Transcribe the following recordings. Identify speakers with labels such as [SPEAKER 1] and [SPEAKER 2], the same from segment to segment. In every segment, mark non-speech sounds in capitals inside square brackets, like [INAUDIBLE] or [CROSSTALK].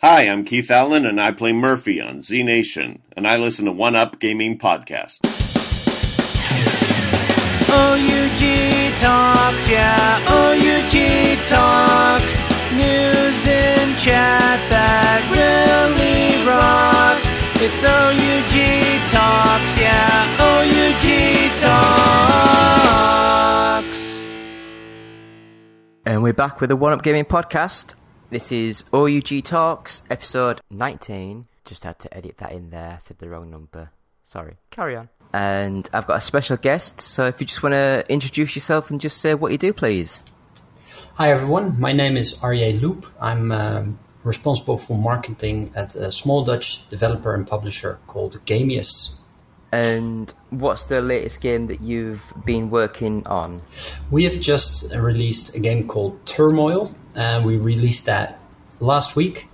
[SPEAKER 1] Hi, I'm Keith Allen, and I play Murphy on Z Nation, and I listen to One Up Gaming Podcast.
[SPEAKER 2] OUG Talks, yeah, OUG Talks. News and chat that really rocks. It's OUG Talks, yeah, OUG Talks.
[SPEAKER 3] And we're back with the One Up Gaming Podcast. This is OUG Talks, episode 19. Just had to edit that in there, I said the wrong number. Sorry, carry on. And I've got a special guest, so if you just want to introduce yourself and just say what you do, please.
[SPEAKER 4] Hi everyone, my name is Arje Loop. I'm um, responsible for marketing at a small Dutch developer and publisher called Gamious.
[SPEAKER 3] And what's the latest game that you've been working on?
[SPEAKER 4] We have just released a game called Turmoil, and we released that last week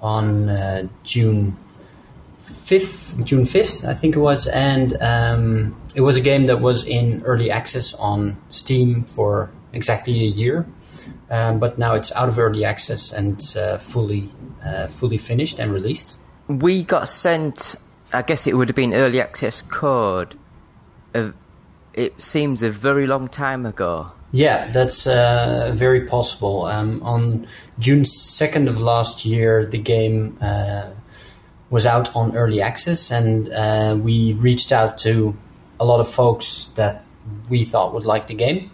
[SPEAKER 4] on uh, June 5th, June 5th, I think it was, and um, it was a game that was in early access on Steam for exactly a year. Um, but now it's out of early access and it's uh, fully uh, fully finished and released.
[SPEAKER 3] We got sent, I guess it would have been early access code. Of, it seems a very long time ago.
[SPEAKER 4] Yeah, that's uh, very possible. Um, on June 2nd of last year, the game uh, was out on early access, and uh, we reached out to a lot of folks that we thought would like the game.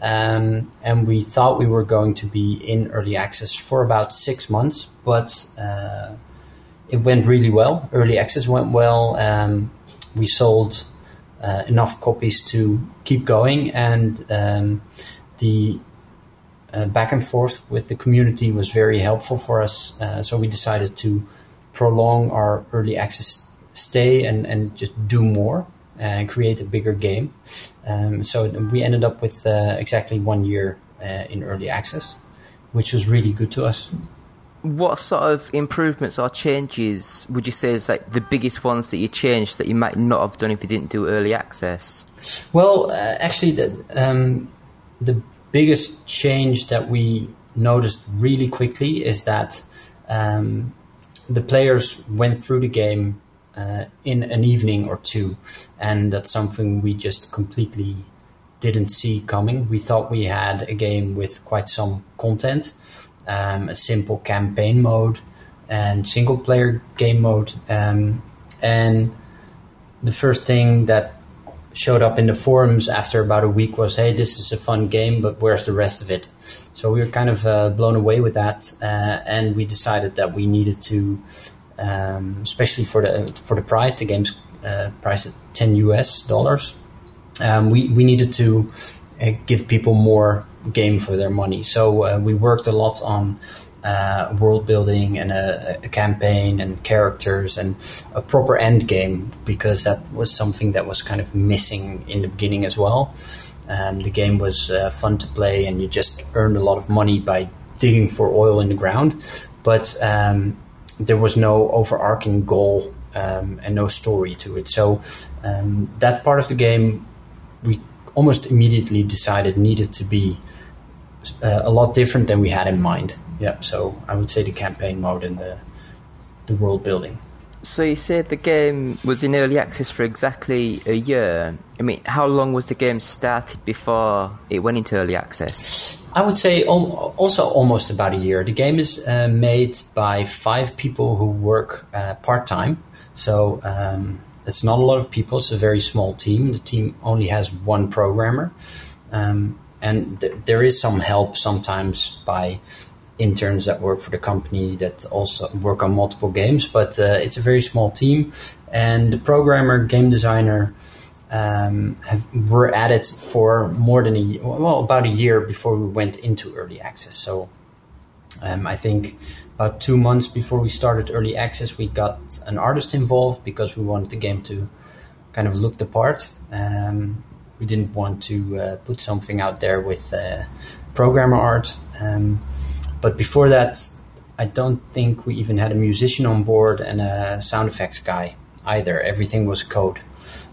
[SPEAKER 4] Um, and we thought we were going to be in early access for about six months, but uh, it went really well. Early access went well. Um, we sold uh, enough copies to keep going, and um, the uh, back and forth with the community was very helpful for us. Uh, so we decided to prolong our early access stay and, and just do more and create a bigger game. Um, so we ended up with uh, exactly one year uh, in early access, which was really good to us.
[SPEAKER 3] What sort of improvements or changes would you say is like the biggest ones that you changed that you might not have done if you didn't do early access?
[SPEAKER 4] Well, uh, actually, the, um, the biggest change that we noticed really quickly is that um, the players went through the game uh, in an evening or two, and that's something we just completely didn't see coming. We thought we had a game with quite some content, um, a simple campaign mode, and single player game mode, um, and the first thing that showed up in the forums after about a week was, "Hey, this is a fun game, but where's the rest of it?" So we were kind of uh, blown away with that, uh, and we decided that we needed to, um, especially for the for the price, the game's uh, price at ten US dollars, um, we we needed to uh, give people more game for their money. So uh, we worked a lot on. Uh, world building and a, a, campaign and characters and a proper end game because that was something that was kind of missing in the beginning as well. Um, the game was uh, fun to play, and you just earned a lot of money by digging for oil in the ground. But um, there was no overarching goal um, and no story to it. So um, that part of the game, we almost immediately decided needed to be uh, a lot different than we had in mind. Yeah, so I would say the campaign mode and the the world building.
[SPEAKER 3] So you said the game was in early access for exactly a year. I mean, how long was the game started before it went into early access?
[SPEAKER 4] I would say al- also almost about a year. The game is uh, made by five people who work uh, part time, so um, it's not a lot of people. It's a very small team. The team only has one programmer, um, and th- there is some help sometimes by interns that work for the company that also work on multiple games, but uh, it's a very small team. And the programmer, game designer, um, have, were at it for more than a well, about a year before we went into early access. So um, I think about two months before we started early access, we got an artist involved because we wanted the game to kind of look the part. Um, we didn't want to uh, put something out there with uh, programmer art. Um, but before that, I don't think we even had a musician on board and a sound effects guy either. Everything was code.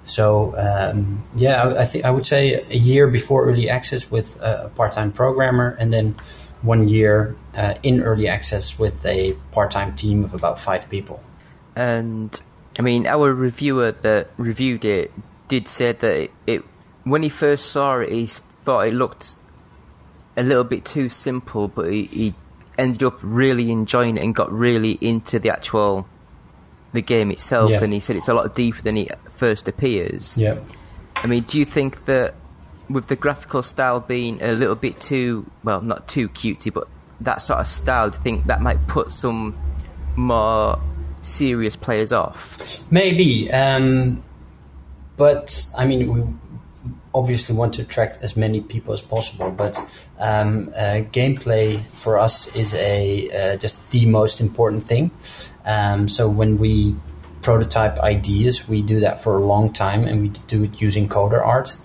[SPEAKER 4] So um, yeah, I, I think I would say a year before early access with a part-time programmer, and then one year uh, in early access with a part-time team of about five people.
[SPEAKER 3] And I mean, our reviewer that reviewed it did say that it, it when he first saw it, he thought it looked a little bit too simple, but he, he ended up really enjoying it and got really into the actual the game itself.
[SPEAKER 4] Yeah.
[SPEAKER 3] And he said it's a lot deeper than it first appears.
[SPEAKER 4] Yeah.
[SPEAKER 3] I mean, do you think that with the graphical style being a little bit too, well, not too cutesy, but that sort of style, do you think that might put some more serious players off?
[SPEAKER 4] Maybe, um, but I mean, we obviously want to attract as many people as possible. But um, uh, gameplay for us is a uh, just the most important thing. Um, so when we prototype ideas, we do that for a long time, and we do it using coder art.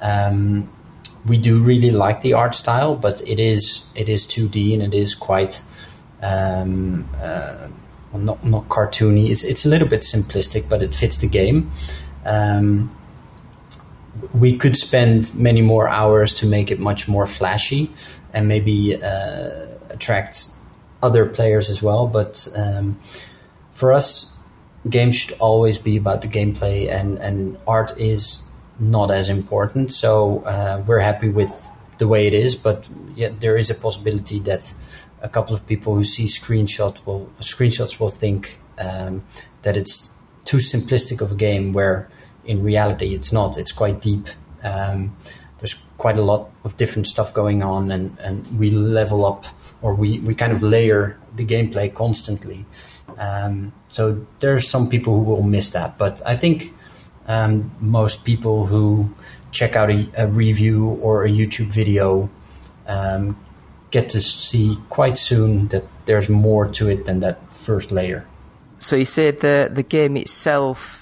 [SPEAKER 4] Um, we do really like the art style, but it is it is 2D and it is quite um, uh, not not cartoony. It's it's a little bit simplistic, but it fits the game. Um, we could spend many more hours to make it much more flashy and maybe uh, attract other players as well. But um, for us, games should always be about the gameplay, and and art is not as important. So uh, we're happy with the way it is, but yet there is a possibility that a couple of people who see screenshot will screenshots will think um, that it's too simplistic of a game where in reality it's not. It's quite deep. Um, there's quite a lot of different stuff going on and, and we level up or we, we kind of layer the gameplay constantly. Um, so there's some people who will miss that but i think um, most people who check out a, a, review or a youtube video um, get to see quite soon that there's more to it than that first layer.
[SPEAKER 3] So you said the the game itself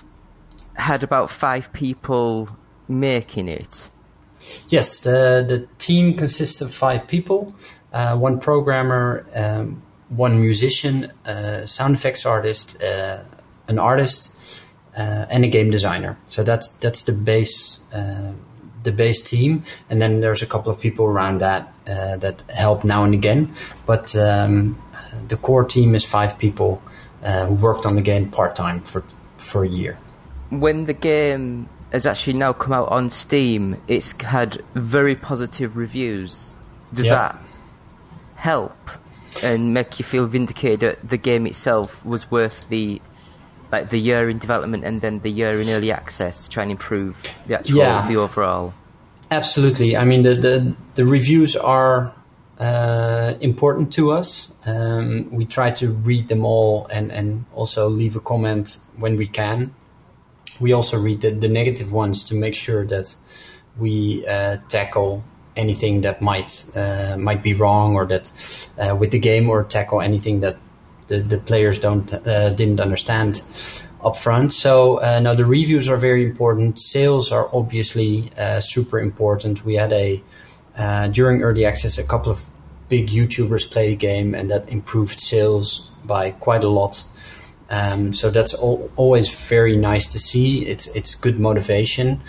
[SPEAKER 3] had about five people making it.
[SPEAKER 4] Yes, the the team consists of five people: uh, one programmer, um, one musician, a sound effects artist, uh, an artist, uh, and a game designer. So that's that's the base uh, the base team, and then there's a couple of people around that uh, that help now and again. But um, the core team is five people uh, who worked on the game part time for for a year.
[SPEAKER 3] When the game has actually now come out on Steam, it's had very positive reviews. Does
[SPEAKER 4] Yeah.
[SPEAKER 3] that help and make you feel vindicated that the game itself was worth the like the year in development and then the year in early access to try and improve the actual
[SPEAKER 4] Yeah.
[SPEAKER 3] the overall?
[SPEAKER 4] Absolutely. I mean, the the, the reviews are uh, important to us. Um, we try to read them all and, and also leave a comment when we can. We also read the, the negative ones to make sure that we uh, tackle anything that might uh, might be wrong or that uh, with the game or tackle anything that the, the players don't uh, didn't understand upfront. So uh, now the reviews are very important. Sales are obviously uh, super important. We had a during early access a couple of big YouTubers play the game, and that improved sales by quite a lot. Um, so that's al- always very nice to see. It's it's good motivation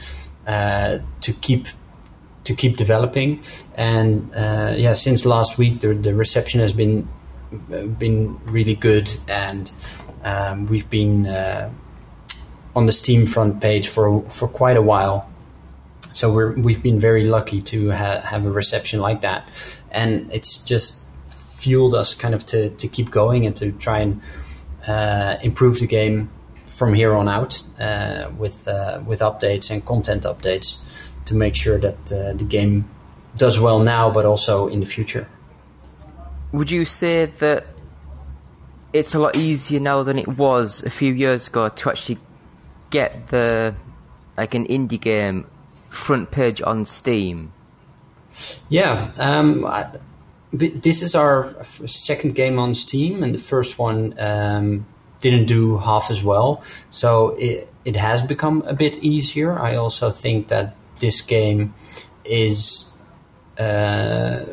[SPEAKER 4] uh, to keep to keep developing. And uh, yeah, since last week, the the reception has been been really good, and um, we've been uh, on the Steam front page for for quite a while. So we're we've been very lucky to ha- have a reception like that, and it's just fueled us kind of to to keep going and to try and uh, improve the game from here on out uh, with uh, with updates and content updates to make sure that uh, the game does well now, but also in the future.
[SPEAKER 3] Would you say that it's a lot easier now than it was a few years ago to actually get the like an indie game front page on Steam?
[SPEAKER 4] Yeah, um, I, this is our second game on Steam, and the first one um, didn't do half as well. So it it has become a bit easier. I also think that this game is uh,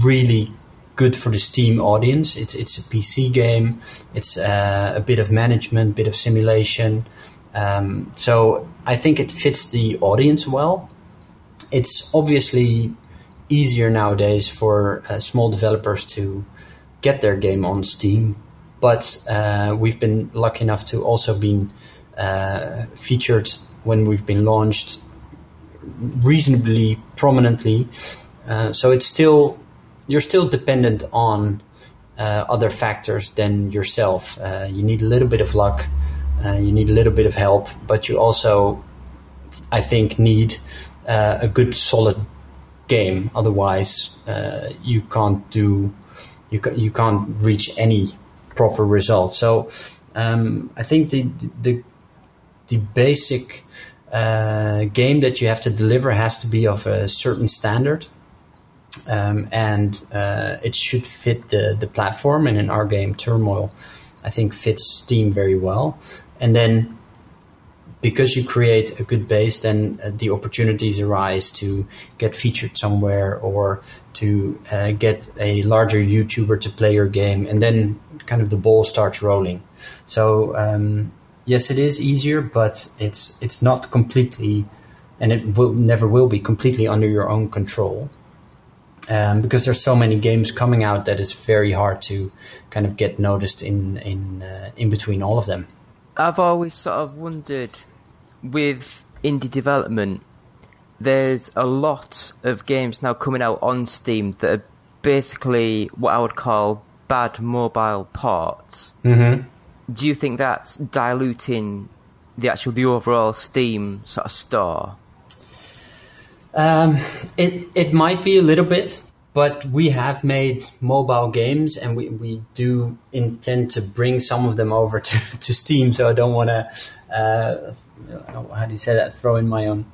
[SPEAKER 4] really good for the Steam audience. It's it's a PC game. It's uh, a bit of management, bit of simulation. Um, so I think it fits the audience well. It's obviously easier nowadays for uh, small developers to get their game on Steam, but uh, we've been lucky enough to also be uh, featured when we've been launched reasonably prominently. Uh, so it's still you're still dependent on uh, other factors than yourself. Uh, you need a little bit of luck, you need a little bit of help, but you also, I think, need a good solid game. Otherwise, uh, you can't do you ca- you can't reach any proper result. So um, I think the the the basic uh, game that you have to deliver has to be of a certain standard. Um, and uh, it should fit the, the platform. And in our game, Turmoil, I think fits Steam very well. And then because you create a good base, then uh, the opportunities arise to get featured somewhere or to uh, get a larger YouTuber to play your game, and then kind of the ball starts rolling. So um, yes, it is easier, but it's it's not completely, and it will never will be completely under your own control. Um, because there's so many games coming out that it's very hard to kind of get noticed in in uh, in between all of them.
[SPEAKER 3] I've always sort of wondered with indie development, there's a lot of games now coming out on Steam that are basically what I would call bad mobile ports.
[SPEAKER 4] Mm-hmm.
[SPEAKER 3] Do you think that's diluting the actual the overall Steam sort of store?
[SPEAKER 4] Um, it it might be a little bit, but we have made mobile games, and we, we do intend to bring some of them over [LAUGHS] to, to Steam. So I don't want to, uh, how do you say that? Throw in my own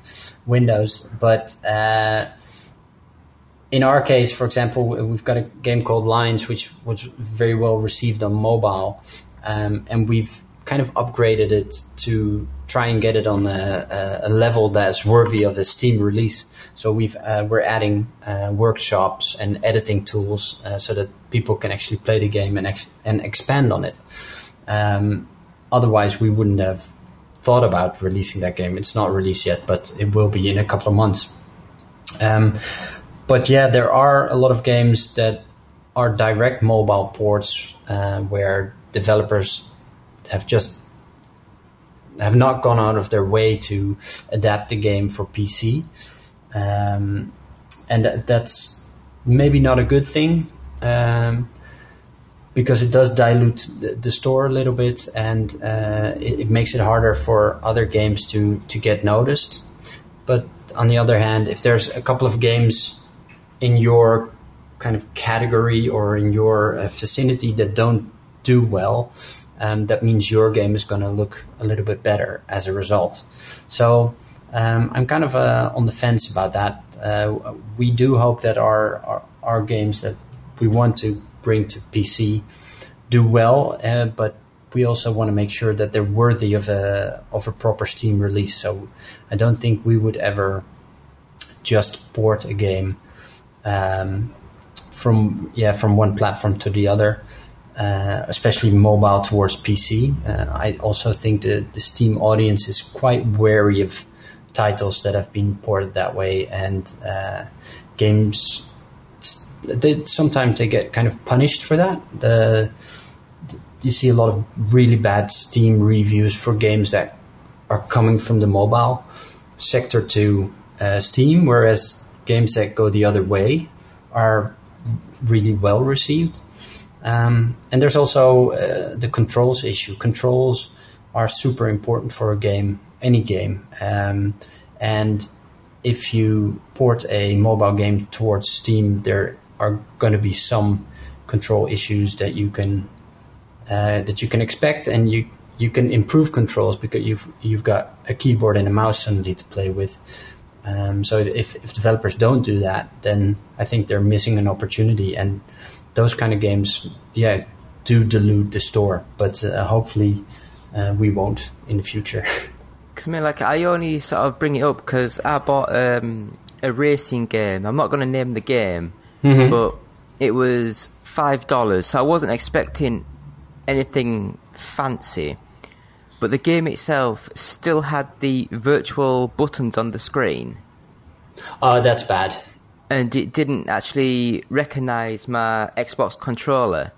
[SPEAKER 4] windows, but. Uh, in our case, for example, we've got a game called Lines, which was very well received on mobile, um, and we've kind of upgraded it to try and get it on a, a level that's worthy of a Steam release. So we've uh, we're adding uh, workshops and editing tools uh, so that people can actually play the game and ex- and expand on it. Um, otherwise, we wouldn't have thought about releasing that game. It's not released yet, but it will be in a couple of months. Um, but yeah, there are a lot of games that are direct mobile ports uh, where developers have just have not gone out of their way to adapt the game for PC, um, and that, that's maybe not a good thing um, because it does dilute the, the, store a little bit, and uh, it, it makes it harder for other games to to get noticed. But on the other hand, if there's a couple of games in your kind of category or in your uh, vicinity that don't do well, um, that means your game is going to look a little bit better as a result. So um, I'm kind of uh, on the fence about that. Uh, we do hope that our, our, our games that we want to bring to PC do well, uh, but we also want to make sure that they're worthy of a of a proper Steam release. So I don't think we would ever just port a game um, from yeah from one platform to the other, uh, especially mobile towards PC. Uh, I also think the the Steam audience is quite wary of titles that have been ported that way, and uh, games. They, sometimes they get kind of punished for that. The, you see a lot of really bad Steam reviews for games that are coming from the mobile sector to uh, Steam, whereas games that go the other way are really well received. Um, and there's also uh, the controls issue. Controls are super important for a game, any game. Um, and if you port a mobile game towards Steam, there are going to be some control issues that you can uh, that you can expect, and you you can improve controls because you've you've got a keyboard and a mouse suddenly to play with. Um, so if, if developers don't do that, then I think they're missing an opportunity. And those kind of games, yeah, do dilute the store. But uh, hopefully, uh, we won't in the future. [LAUGHS]
[SPEAKER 3] Because I mean, like, I only sort of bring it up because I bought um, a racing game. I'm not going to name the game,
[SPEAKER 4] Mhm.
[SPEAKER 3] but it was five dollars. So I wasn't expecting anything fancy. But the game itself still had the virtual buttons on the screen.
[SPEAKER 4] Uh, that's bad.
[SPEAKER 3] And it didn't actually recognize my Xbox controller.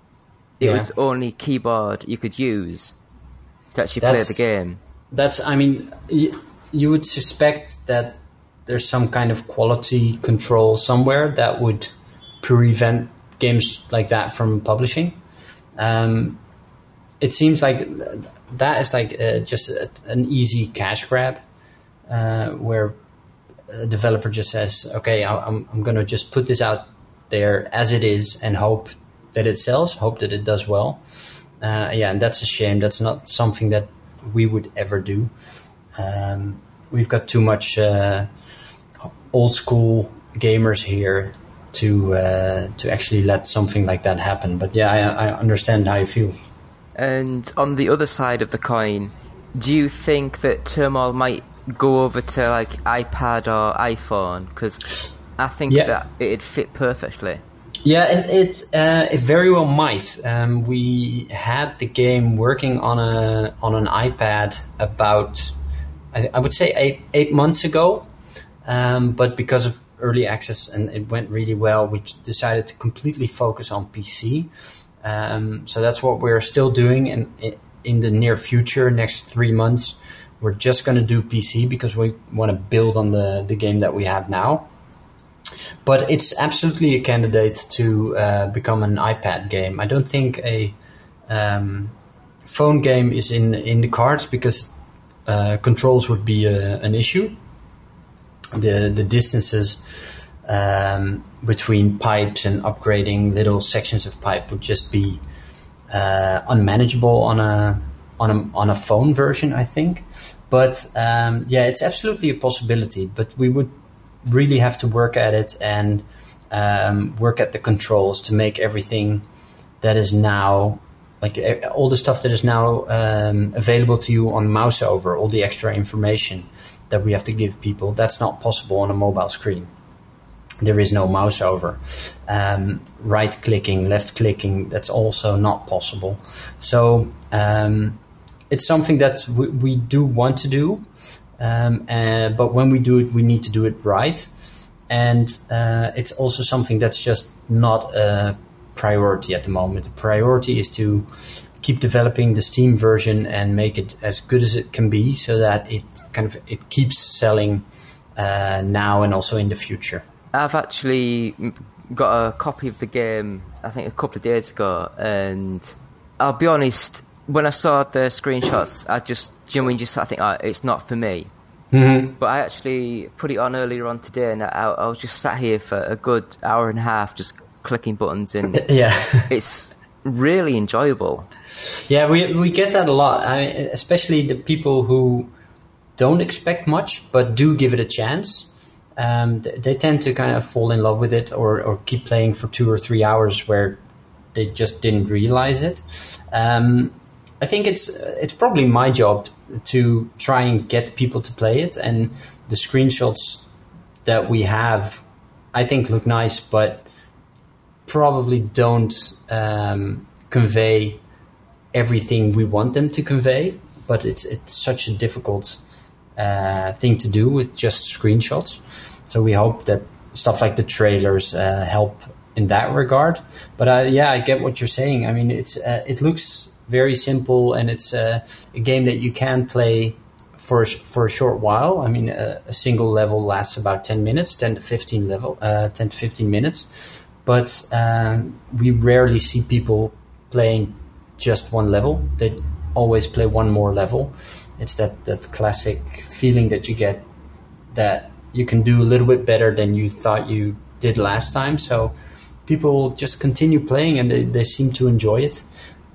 [SPEAKER 3] It
[SPEAKER 4] Yeah.
[SPEAKER 3] was only keyboard you could use to actually
[SPEAKER 4] That's-
[SPEAKER 3] play the game.
[SPEAKER 4] That's, I mean, y- you would suspect that there's some kind of quality control somewhere that would prevent games like that from publishing. Um, it seems like that is like uh, just a, an easy cash grab, uh, where a developer just says, "Okay, I'm I'm going to just put this out there as it is and hope that it sells, hope that it does well." Uh, yeah, and that's a shame. That's not something that we would ever do. Um, we've got too much uh, old school gamers here to uh, to actually let something like that happen. But yeah, I, I understand how you feel.
[SPEAKER 3] And on the other side of the coin, do you think that Turmoil might go over to like iPad or iPhone? Because I think
[SPEAKER 4] Yeah.
[SPEAKER 3] that it'd fit perfectly.
[SPEAKER 4] Yeah, it it, uh, it very well might. Um, we had the game working on a on an iPad about I, I would say eight eight months ago, um, but because of early access and it went really well, we decided to completely focus on PC. Um, so that's what we're still doing, and i- in the near future, next three months, we're just going to do PC because we want to build on the the game that we have now but it's absolutely a candidate to uh, become an iPad game. I don't think a um, phone game is in in the cards because uh, controls would be a, an issue. The the distances um, between pipes and upgrading little sections of pipe would just be uh, unmanageable on a on a on a phone version, I think. But um, yeah, it's absolutely a possibility. But we would really have to work at it and um, work at the controls to make everything that is now like all the stuff that is now um, available to you on mouse over all the extra information that we have to give people that's not possible on a mobile screen there is no mouse over um, right clicking left clicking that's also not possible so um, it's something that we, we do want to do um, uh, but when we do it, we need to do it right. And uh, it's also something that's just not a priority at the moment. The priority is to keep developing the Steam version and make it as good as it can be, so that it kind of it keeps selling uh, now and also in the future.
[SPEAKER 3] I've actually got a copy of the game, I think a couple of days ago, and I'll be honest, when I saw the screenshots, I just genuinely just I think oh, it's not for me.
[SPEAKER 4] Mm-hmm.
[SPEAKER 3] But I actually put it on earlier on today, and I, I was just sat here for a good hour and a half, just clicking buttons, and [LAUGHS]
[SPEAKER 4] Yeah.
[SPEAKER 3] it's really enjoyable.
[SPEAKER 4] Yeah, we we get that a lot. I mean, especially the people who don't expect much but do give it a chance. Um, th- they tend to kind of fall in love with it, or or keep playing for two or three hours where they just didn't realize it. Um, I think it's it's probably my job to try and get people to play it, and the screenshots that we have, I think, look nice, but probably don't um, convey everything we want them to convey. But it's it's such a difficult uh, thing to do with just screenshots. So we hope that stuff like the trailers uh, help in that regard. But uh, yeah, I get what you're saying. I mean, it's uh, it looks very simple, and it's uh, a game that you can play for a for a short while. I mean, a, a single level lasts about ten minutes, ten to fifteen level, uh, ten to fifteen minutes. But uh, we rarely see people playing just one level. They always play one more level. It's that that classic feeling that you get that you can do a little bit better than you thought you did last time. So people just continue playing and they, they seem to enjoy it,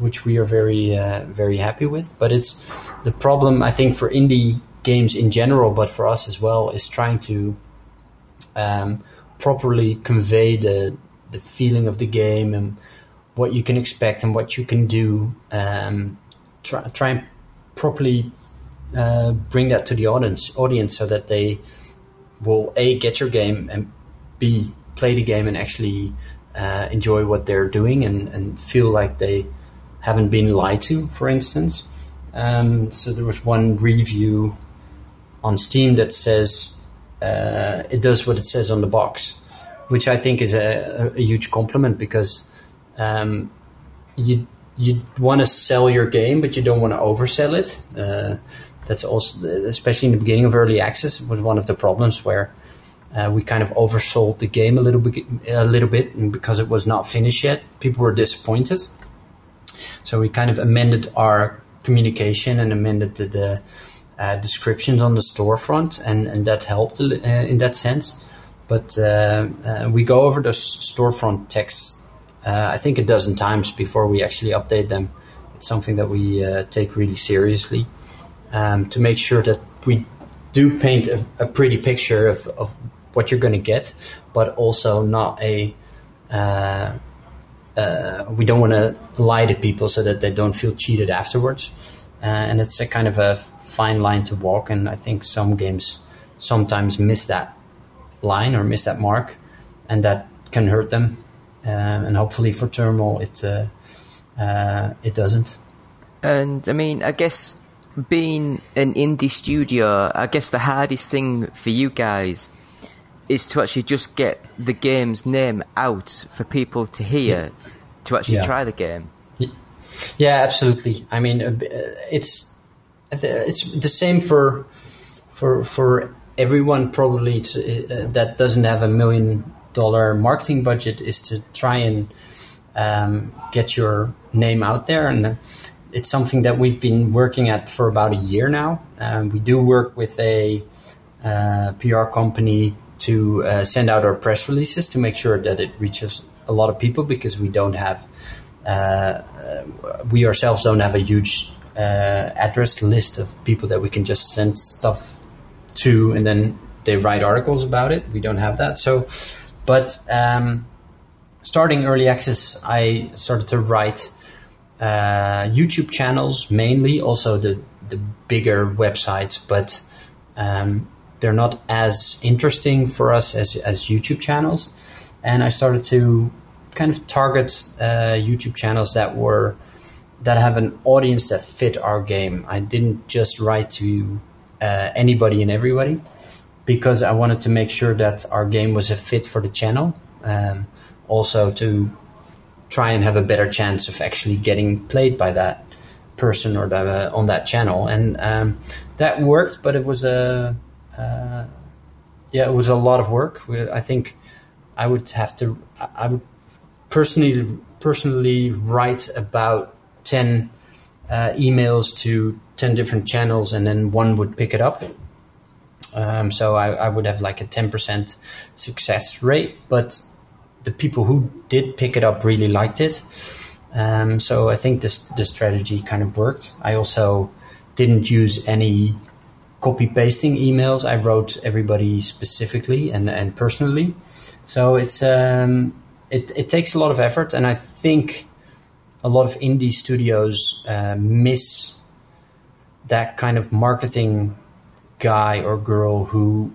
[SPEAKER 4] which we are very uh, very happy with. But it's the problem I think for indie games in general, but for us as well, is trying to um, properly convey the the feeling of the game and what you can expect and what you can do. Um, try, try and properly uh, bring that to the audience audience so that they will a get your game and b play the game and actually uh, enjoy what they're doing and, and feel like they haven't been lied to for instance um, so there was one review on steam that says uh, it does what it says on the box which I think is a, a huge compliment because um, you you want to sell your game, but you don't want to oversell it. Uh, that's also, especially in the beginning of early access, was one of the problems where uh, we kind of oversold the game a little bit, a little bit, and because it was not finished yet, people were disappointed. So we kind of amended our communication and amended the, the uh, descriptions on the storefront, and, and that helped uh, in that sense. But uh, uh, we go over the storefront text uh, I think a dozen times before we actually update them. It's something that we take really seriously um, to make sure that we do paint a, a pretty picture of, of what you're going to get, but also not a. Uh, uh, we don't want to lie to people so that they don't feel cheated afterwards, uh, and it's a kind of a fine line to walk. And I think some games sometimes miss that line or miss that mark, and that can hurt them um, and hopefully for Turmoil it uh, uh, it doesn't.
[SPEAKER 3] And I mean, I guess being an indie studio, I guess the hardest thing for you guys is to actually just get the game's name out for people to hear, to actually yeah. try the game.
[SPEAKER 4] Yeah, absolutely. I mean, uh, it's it's the same for for for everyone probably to, uh, that doesn't have a million dollar marketing budget is to try and um, get your name out there and it's something that we've been working at for about a year now um, we do work with a uh, pr company to uh, send out our press releases to make sure that it reaches a lot of people because we don't have uh, we ourselves don't have a huge uh, address list of people that we can just send stuff to and then they write articles about it we don't have that so but um, starting early access, I started to write uh, YouTube channels mainly, also the the bigger websites, but um, they're not as interesting for us as as YouTube channels. And I started to kind of target uh, YouTube channels that were that have an audience that fit our game. I didn't just write to uh, anybody and everybody because I wanted to make sure that our game was a fit for the channel. Um, also to try and have a better chance of actually getting played by that person or the, uh, on that channel, and um, that worked. But it was a uh, yeah, it was a lot of work. I think I would have to. I would personally personally write about ten uh, emails to ten different channels, and then one would pick it up. Um, so I, I, would have like a 10% success rate, but the people who did pick it up really liked it. Um, so I think this the strategy kind of worked. I also didn't use any copy pasting emails. I wrote everybody specifically and, and personally. So it's um, it, it takes a lot of effort, and I think a lot of indie studios uh, miss that kind of marketing guy or girl who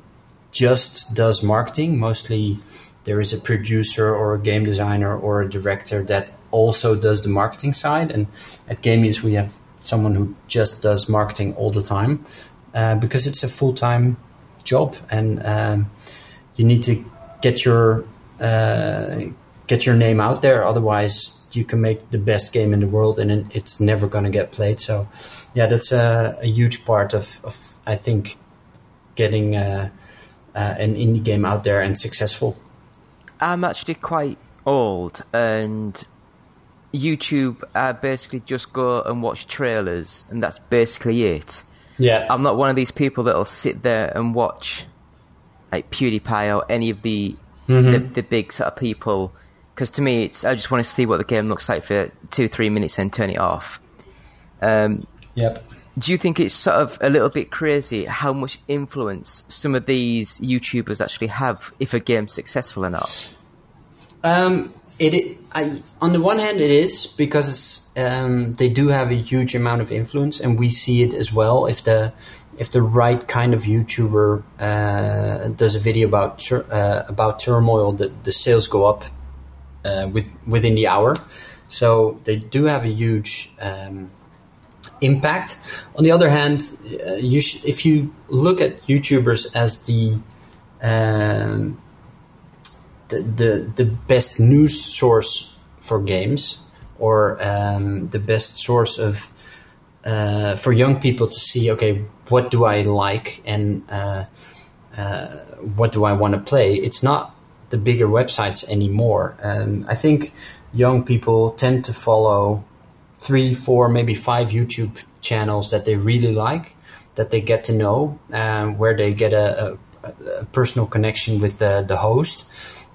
[SPEAKER 4] just does marketing. Mostly there is a producer or a game designer or a director that also does the marketing side. And at Gamious, we have someone who just does marketing all the time uh, because it's a full time job and um, you need to get your uh, get your name out there. Otherwise, you can make the best game in the world and it's never going to get played. So, yeah, that's a, a huge part of, of I think getting uh, uh, an indie game out there and successful.
[SPEAKER 3] I'm actually quite old, and YouTube, I basically just go and watch trailers, and that's basically it.
[SPEAKER 4] Yeah,
[SPEAKER 3] I'm not one of these people that'll sit there and watch like PewDiePie or any of the mm-hmm. the, the, big sort of people. Because to me, it's I just want to see what the game looks like for two, three minutes and turn it off. Um,
[SPEAKER 4] yep
[SPEAKER 3] do you think it's sort of a little bit crazy how much influence some of these YouTubers actually have if a game's successful or not?
[SPEAKER 4] Um, it, I, on the one hand, it is because um, they do have a huge amount of influence, and we see it as well. If the if the right kind of YouTuber uh, does a video about uh, about turmoil, the, the sales go up uh, with within the hour. So they do have a huge um, impact. On the other hand, uh, you sh- if you look at YouTubers as the um, the, the the best news source for games or um, the best source of uh, for young people to see okay what do I like and uh, uh, what do I want to play it's not the bigger websites anymore. Um, I think young people tend to follow three four maybe five YouTube channels that they really like that they get to know um, where they get a, a, a personal connection with the, the host.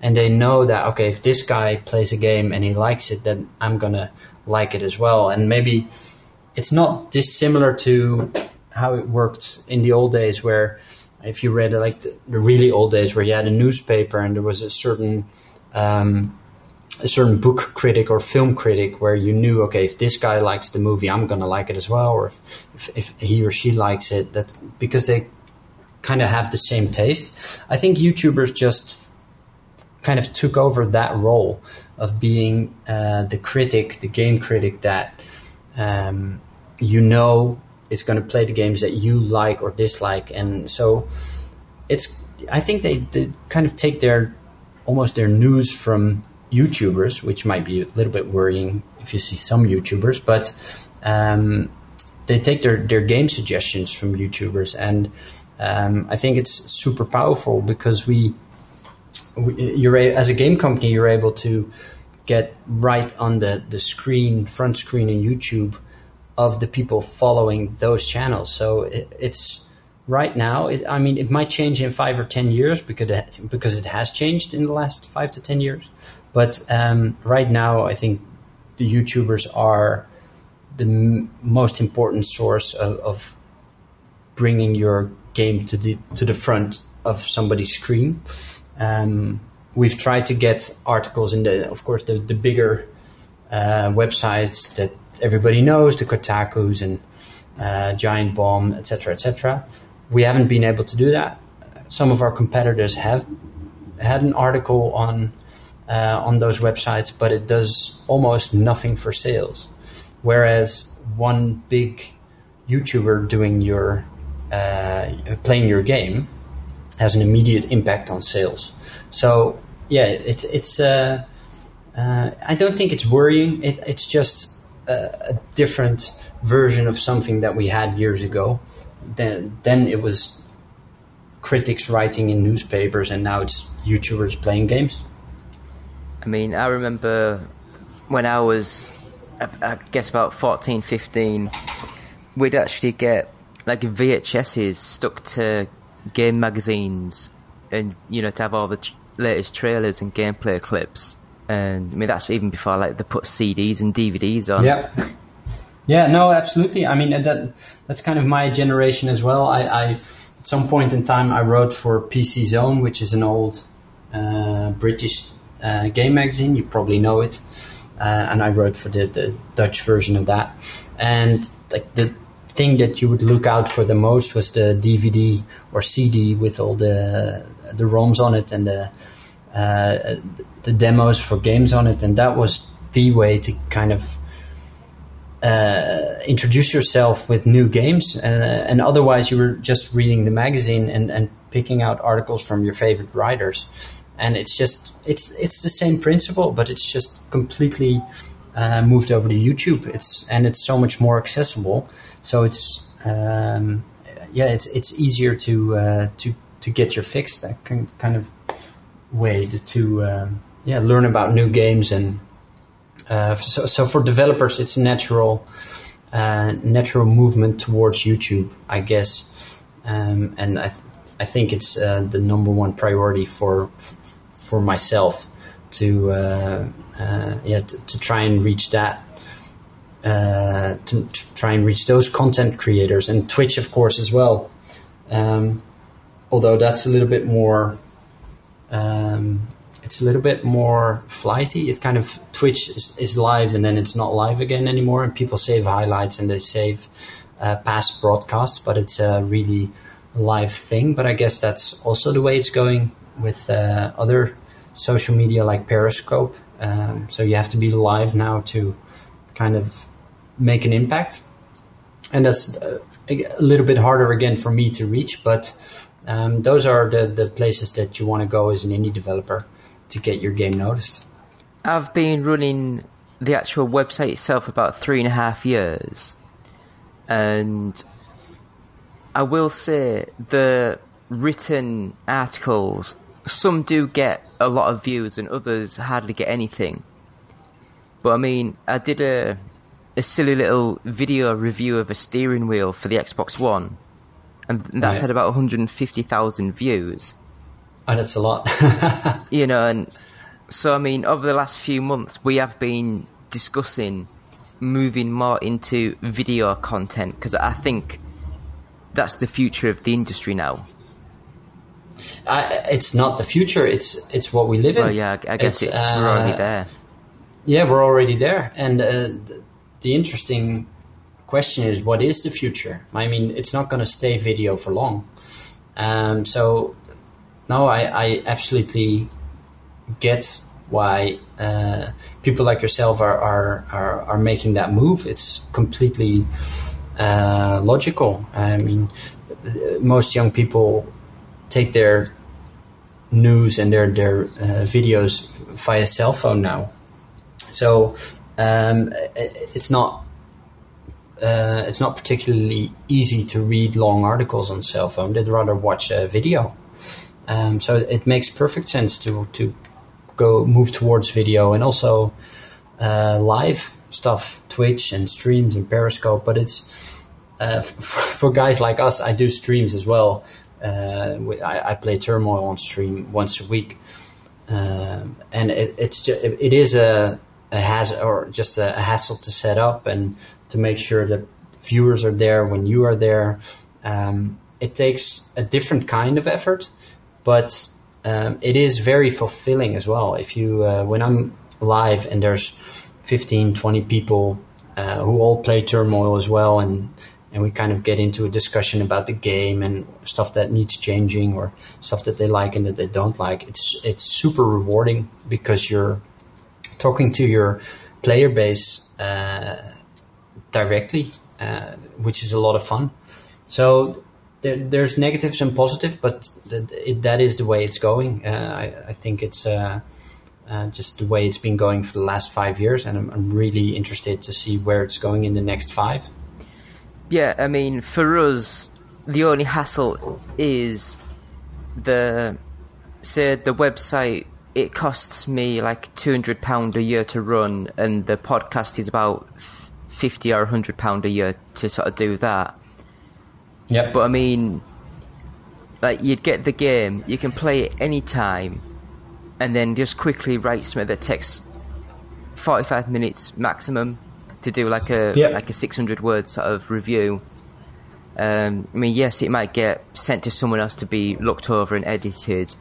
[SPEAKER 4] And they know that okay if this guy plays a game and he likes it then i'm gonna like it as well. And maybe it's not dissimilar to how it worked in the old days where if you read like the, the really old days where you had a newspaper and there was a certain um, a certain book critic or film critic where you knew okay if this guy likes the movie i'm gonna like it as well or if, if, if he or she likes it that because they kind of have the same taste. I think youtubers just kind of took over that role of being uh, the critic, the game critic that um, you know is going to play the games that you like or dislike, and so it's. I think they, they kind of take their almost their news from YouTubers, which might be a little bit worrying if you see some YouTubers, but um, they take their, their game suggestions from YouTubers, and um, I think it's super powerful because we you're as a game company you're able to get right on the the screen front screen in YouTube of the people following those channels. So it, it's right now it, I mean it might change in 5 or 10 years because it, because it has changed in the last 5 to 10 years. But um, right now I think the YouTubers are the m- most important source of, of bringing your game to the to the front of somebody's screen. Um, we've tried to get articles in the, of course, the, the bigger uh, websites that everybody knows, the Kotaku's and uh, Giant Bomb, etc., etc. We haven't been able to do that. Some of our competitors have had an article on uh, on those websites, but it does almost nothing for sales. Whereas one big YouTuber doing your uh, playing your game has an immediate impact on sales. So yeah, it's it's. Uh, uh, I don't think it's worrying. It, it's just a, a, different version of something that we had years ago. Then then it was critics writing in newspapers, and now it's YouTubers playing games.
[SPEAKER 3] I mean, I remember when I was, I, I guess about 14, 15, we'd actually get like VHSs stuck to game magazines, and you know to have all the ch- latest trailers and gameplay clips. And I mean that's even before like they put CDs and DVDs on.
[SPEAKER 4] Yeah. Yeah, no, absolutely. I mean that that's kind of my generation as well. I, I at some point in time I wrote for PC Zone, which is an old uh, British uh, game magazine. You probably know it. Uh, and I wrote for the, the Dutch version of that. And like the thing that you would look out for the most was the DVD or CD with all the the ROMs on it and the uh, the demos for games on it, and that was the way to kind of uh, introduce yourself with new games. Uh, and otherwise, you were just reading the magazine and, and picking out articles from your favorite writers. And it's just it's it's the same principle, but it's just completely uh, moved over to YouTube. It's and it's so much more accessible. So it's um, yeah, it's it's easier to uh, to to get your fix that kind of way to um, yeah learn about new games and uh, so so for developers it's natural uh, natural movement towards YouTube, I guess, um, and I th- I think it's uh, the number one priority for for myself to uh, uh, yeah to, to, try and reach that uh, to, to, try and reach those content creators and Twitch of course as well. Um, although that's a little bit more um, it's a little bit more flighty it's kind of Twitch is, is, live and then it's not live again anymore and people save highlights and they save uh, past broadcasts but it's a really live thing but I guess that's also the way it's going with uh, other social media like Periscope. Um, so you have to be live now to kind of make an impact. And that's uh, a little bit harder again for me to reach, but um, those are the, the places that you want to go as an indie developer. to get your game noticed.
[SPEAKER 3] I've been running the actual website itself about three and a half years, and I will say the written articles some do get a lot of views and others hardly get anything. But I mean, I did a a silly little video review of a steering wheel for the Xbox One, and that's
[SPEAKER 4] Right.
[SPEAKER 3] had about 150,000 views.
[SPEAKER 4] And it's a lot. [LAUGHS]
[SPEAKER 3] You know, and so I mean, over the last few months, we have been discussing moving more into video content because I think that's the future of the industry now.
[SPEAKER 4] I, it's not the future. It's it's what we live in.
[SPEAKER 3] Well, yeah, I guess it's,
[SPEAKER 4] It's,
[SPEAKER 3] we're already
[SPEAKER 4] uh,
[SPEAKER 3] there.
[SPEAKER 4] Yeah, we're already there. And uh, the interesting question is, what is the future? I mean, it's not going to stay video for long. Um, so, no, I, I absolutely get why uh, people like yourself are, are, are, are making that move. It's completely uh, logical. I mean, most young people take their news and their, their uh, videos via cell phone now. So um, it's not uh, it's not particularly easy to read long articles on cell phone. They'd rather watch a video. Um, so it makes perfect sense to to go move towards video and also uh, live stuff, Twitch and streams and Periscope. But it's uh, [LAUGHS] f- for guys like us. I do streams as well. Uh, I, I play Turmoil on stream once a week um, and it, it's just, it is a, a hassle or just a hassle to set up and to make sure that viewers are there when you are there. Um, it takes a different kind of effort, but um, it is very fulfilling as well. If you uh, when I'm live and there's 15, 20 people uh, who all play Turmoil as well, and and we kind of get into a discussion about the game and stuff that needs changing or stuff that they like and that they don't like. It's it's super rewarding because you're talking to your player base uh, directly, uh, which is a lot of fun. So there, there's negatives and positives, but th- it, that is the way it's going. Uh, I, I think it's. Uh, uh, just the way it's been going for the last five years, and I'm, I'm really interested to see where it's going in the next five.
[SPEAKER 3] Yeah, I mean, for us, the only hassle is the say the website. It costs me like two hundred pound a year to run, and the podcast is about fifty or hundred pound a year to sort of do that.
[SPEAKER 4] Yeah,
[SPEAKER 3] But I mean, like you'd get the game, you can play it anytime, and then just quickly write something that takes forty-five minutes maximum to do like a
[SPEAKER 4] Yeah.
[SPEAKER 3] like a six hundred word sort of review. Um, I mean, yes, it might get sent to someone else to be looked over and edited,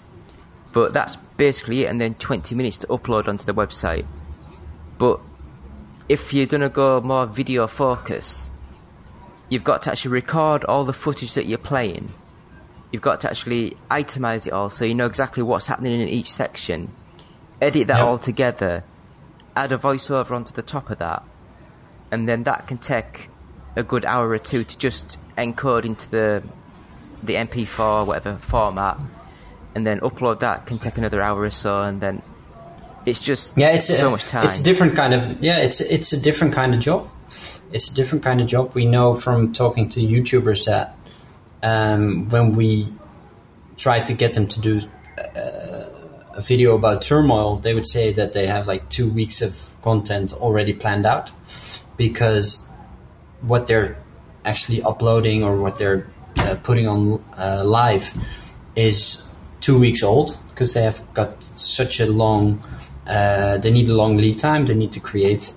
[SPEAKER 3] but that's basically it. And then twenty minutes to upload onto the website. But if you're gonna go more video focus, you've got to actually record all the footage that you're playing. You've got to actually itemize it all so you know exactly what's happening in each section. Edit that
[SPEAKER 4] Yep.
[SPEAKER 3] all together, add a voiceover onto the top of that, and then that can take a good hour or two to just encode into the the MP4 whatever format, and then upload that can take another hour or so, and then it's just
[SPEAKER 4] yeah, it's
[SPEAKER 3] so
[SPEAKER 4] a,
[SPEAKER 3] much time.
[SPEAKER 4] It's a different kind of yeah, it's it's a different kind of job. It's a different kind of job. We know from talking to YouTubers that um, when we try to get them to do uh, a video about turmoil, they would say that they have like two weeks of content already planned out because what they're actually uploading or what they're uh, putting on uh, live is two weeks old because they have got such a long uh, they need a long lead time. They need to create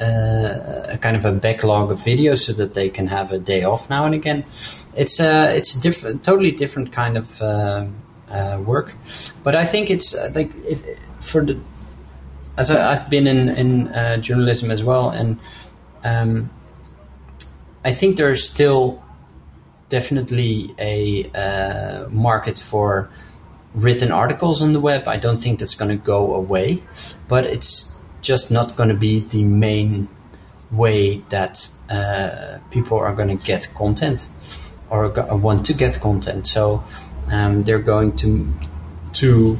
[SPEAKER 4] uh, a kind of a backlog of videos so that they can have a day off now and again. It's uh, it's a different totally different kind of uh, uh, work. But I think it's uh, like if, for the as I, I've been in in uh, journalism as well and um, I think there's still definitely a market for written articles on the web. I don't think that's going to go away, but it's just not going to be the main way that uh, people are going to get content or go- want to get content. So um, they're going to to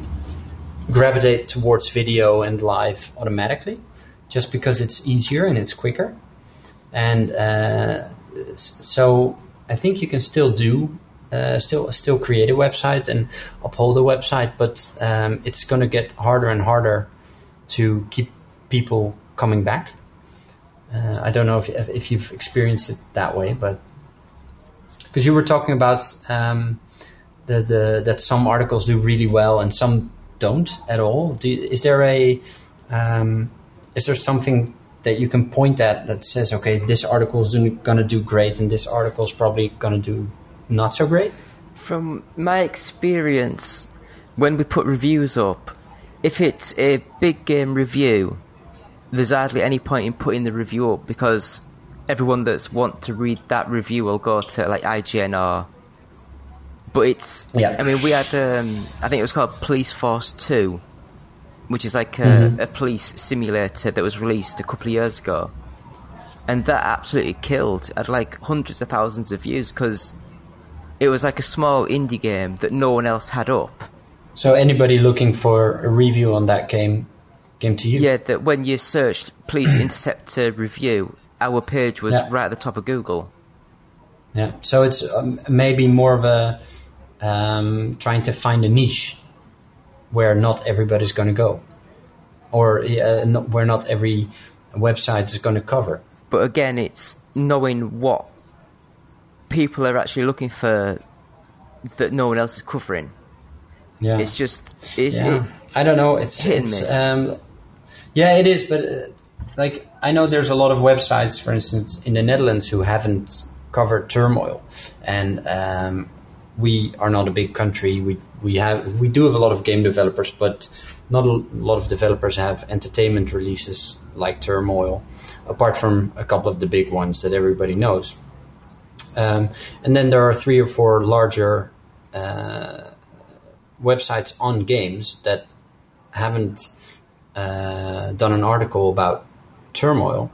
[SPEAKER 4] gravitate towards video and live automatically, just because it's easier and it's quicker. And uh, so I think you can still do uh, still still create a website and uphold a website, but um, it's going to get harder and harder to keep people coming back. Uh, I don't know if if you've experienced it that way, but because you were talking about um, the the that some articles do really well and some don't at all. Do, is there a um, is there something that you can point at that says, okay, this article is going to do great and this article is probably going to do not so great?
[SPEAKER 3] From my experience, when we put reviews up, if it's a big game review, there's hardly any point in putting the review up because everyone that's want to read that review will go to like IGN or. But it's.
[SPEAKER 4] Yeah.
[SPEAKER 3] I mean, we had. Um, I think it was called Police Force 2, which is like a,
[SPEAKER 4] Mhm.
[SPEAKER 3] a police simulator that was released a couple of years ago. And that absolutely killed. Had like hundreds of thousands of views because it was like a small indie game that no one else had up.
[SPEAKER 4] So anybody looking for a review on that game came to you.
[SPEAKER 3] Yeah, that when you searched Police [CLEARS THROAT] Interceptor review, our page was
[SPEAKER 4] Yeah.
[SPEAKER 3] right at the top of Google.
[SPEAKER 4] Yeah. So it's um, maybe more of a um, trying to find a niche where not everybody's going to go, or uh, not, where not every website is going to cover.
[SPEAKER 3] But again, it's knowing what people are actually looking for that no one else is covering.
[SPEAKER 4] Yeah.
[SPEAKER 3] It's just it's
[SPEAKER 4] yeah.
[SPEAKER 3] it,
[SPEAKER 4] I don't know. It's, it's um, yeah, it is. But uh, like, I know there's a lot of websites, for instance, in the Netherlands who haven't covered turmoil, and um, we are not a big country. We we have we do have a lot of game developers, but not a lot of developers have entertainment releases like turmoil, apart from a couple of the big ones that everybody knows. Um, and then there are three or four larger uh, websites on games that haven't uh, done an article about turmoil,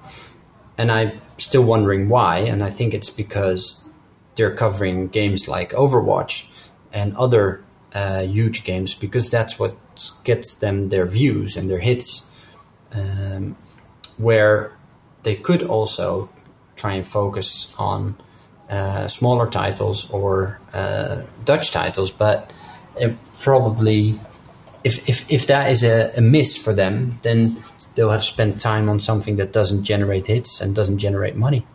[SPEAKER 4] and I'm still wondering why. And I think it's because they're covering games like Overwatch and other uh, huge games because that's what gets them their views and their hits. Um, where they could also try and focus on uh, smaller titles or uh, Dutch titles, but probably if, if, if that is a, a miss for them, then they'll have spent time on something that doesn't generate hits and doesn't generate money.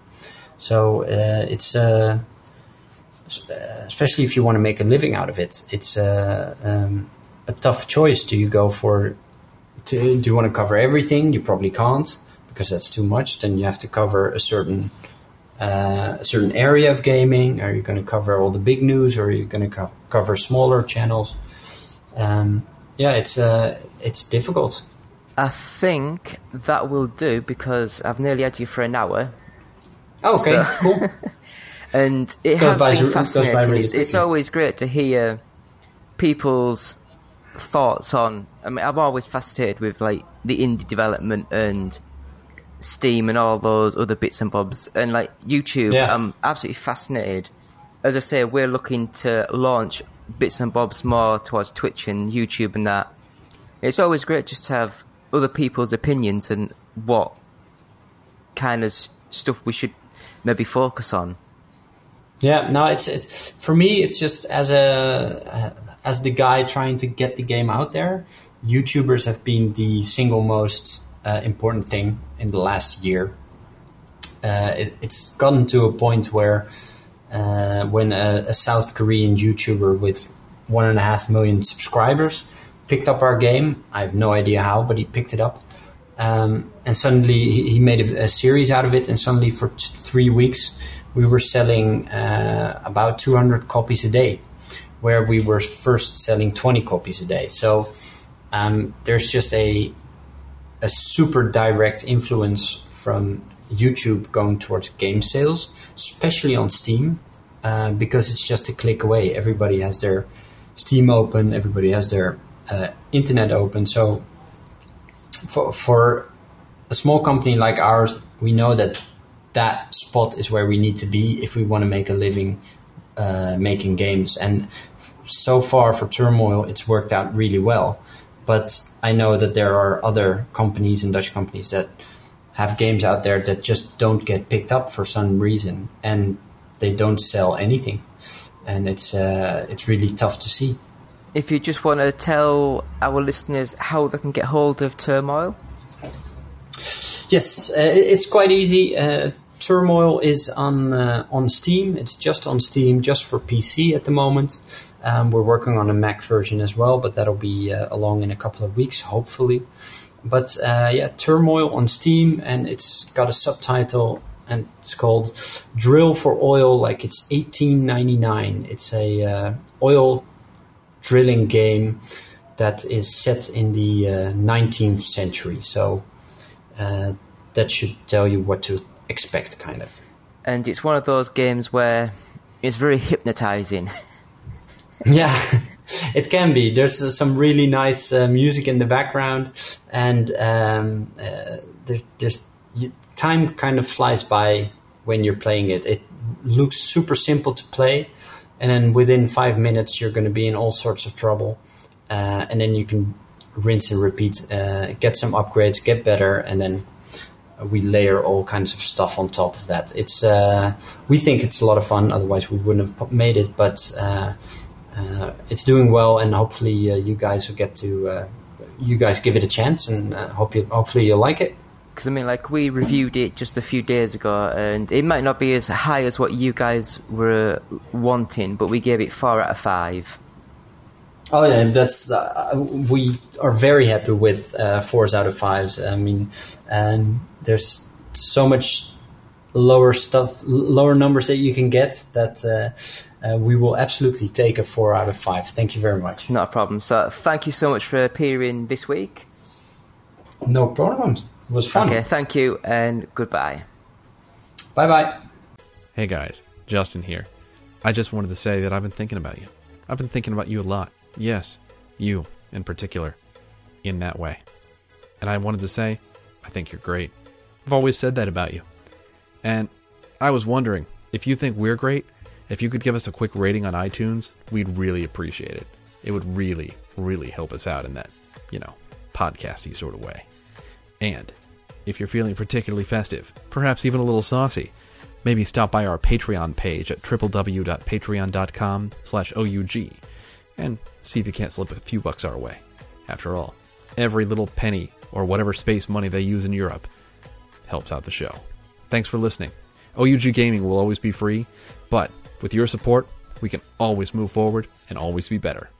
[SPEAKER 4] So uh, it's uh, uh, especially if you want to make a living out of it, it's uh, um, a tough choice. Do you go for to, do you want to cover everything? You probably can't because that's too much. Then you have to cover a certain uh, a certain area of gaming. Are you going to cover all the big news, or are you going to co- cover smaller channels? Um, yeah, it's uh, it's difficult.
[SPEAKER 3] I think that will do because I've nearly had you for an hour,
[SPEAKER 4] Okay,
[SPEAKER 3] So-
[SPEAKER 4] cool. [LAUGHS]
[SPEAKER 3] and it has
[SPEAKER 4] by-
[SPEAKER 3] been fascinating.
[SPEAKER 4] really
[SPEAKER 3] it's, it's always great to hear people's thoughts on. I mean, I'm always fascinated with like the indie development and Steam and all those other bits and bobs, and like YouTube.
[SPEAKER 4] Yeah.
[SPEAKER 3] I'm absolutely fascinated. As I say, we're looking to launch bits and bobs more towards Twitch and YouTube and that. It's always great just to have other people's opinions and what kind of stuff we should maybe focus on.
[SPEAKER 4] Yeah, no, it's it's for me. It's just as a uh, as the guy trying to get the game out there. YouTubers have been the single most uh, important thing in the last year. Uh, it, it's gotten to a point where uh, when a, a South Korean YouTuber with one and a half million subscribers picked up our game, I have no idea how, but he picked it up. Um, and suddenly he, he made a, a series out of it, and suddenly for t- three weeks we were selling uh, about 200 copies a day, where we were first selling 20 copies a day. So um, there's just a a super direct influence from YouTube going towards game sales, especially on Steam, uh, because it's just a click away. Everybody has their Steam open, everybody has their uh, internet open. So for for a small company like ours, we know that that spot is where we need to be if we want to make a living uh, making games. And so far for Turmoil, it's worked out really well. But I know that there are other companies and Dutch companies that have games out there that just don't get picked up for some reason, and they don't sell anything, and it's uh, it's really tough to see.
[SPEAKER 3] If you just want to tell our listeners how they can get hold of Turmoil.
[SPEAKER 4] Yes, uh, it's quite easy. Uh, Turmoil is on uh, on Steam. It's just on Steam, just for PC at the moment. Um, we're working on a Mac version as well, but that'll be uh, along in a couple of weeks, hopefully. But uh, yeah, Turmoil on Steam, and it's got a subtitle, and it's called "Drill for Oil." Like it's 1899. It's a uh, oil drilling game that is set in the 19th century. So uh, that should tell you what to expect, kind of.
[SPEAKER 3] And it's one of those games where it's very hypnotizing. [LAUGHS]
[SPEAKER 4] yeah, [LAUGHS] it can be. There's uh, some really nice uh, music in the background, and um, uh, there, there's time kind of flies by when you're playing it. It looks super simple to play, and then within five minutes you're going to be in all sorts of trouble, uh, and then you can rinse and repeat, uh, get some upgrades, get better, and then we layer all kinds of stuff on top of that. It's uh, we think it's a lot of fun. Otherwise, we wouldn't have made it. But uh, uh, it's doing well, and hopefully, uh, you guys will get to uh, you guys give it a chance, and hope you hopefully you'll like it.
[SPEAKER 3] Because I mean, like we reviewed it just a few days ago, and it might not be as high as what you guys were wanting, but we gave it four out of five.
[SPEAKER 4] Oh yeah, that's uh, we are very happy with uh, fours out of fives. I mean, and there's so much lower stuff, lower numbers that you can get that uh, uh, we will absolutely take a four out of five. Thank you very much.
[SPEAKER 3] Not a problem. So thank you so much for appearing this week.
[SPEAKER 4] No problem. It was fun.
[SPEAKER 3] Okay, thank you and goodbye.
[SPEAKER 4] Bye bye.
[SPEAKER 5] Hey guys, Justin here. I just wanted to say that I've been thinking about you. I've been thinking about you a lot. Yes, you in particular, in that way. And I wanted to say, I think you're great. I've always said that about you. And I was wondering if you think we're great, if you could give us a quick rating on iTunes, we'd really appreciate it. It would really, really help us out in that, you know, podcasty sort of way. And if you're feeling particularly festive, perhaps even a little saucy, maybe stop by our Patreon page at www.patreon.com slash OUG and see if you can't slip a few bucks our way. After all, every little penny or whatever space money they use in Europe helps out the show. Thanks for listening. OUG Gaming will always be free, but with your support, we can always move forward and always be better.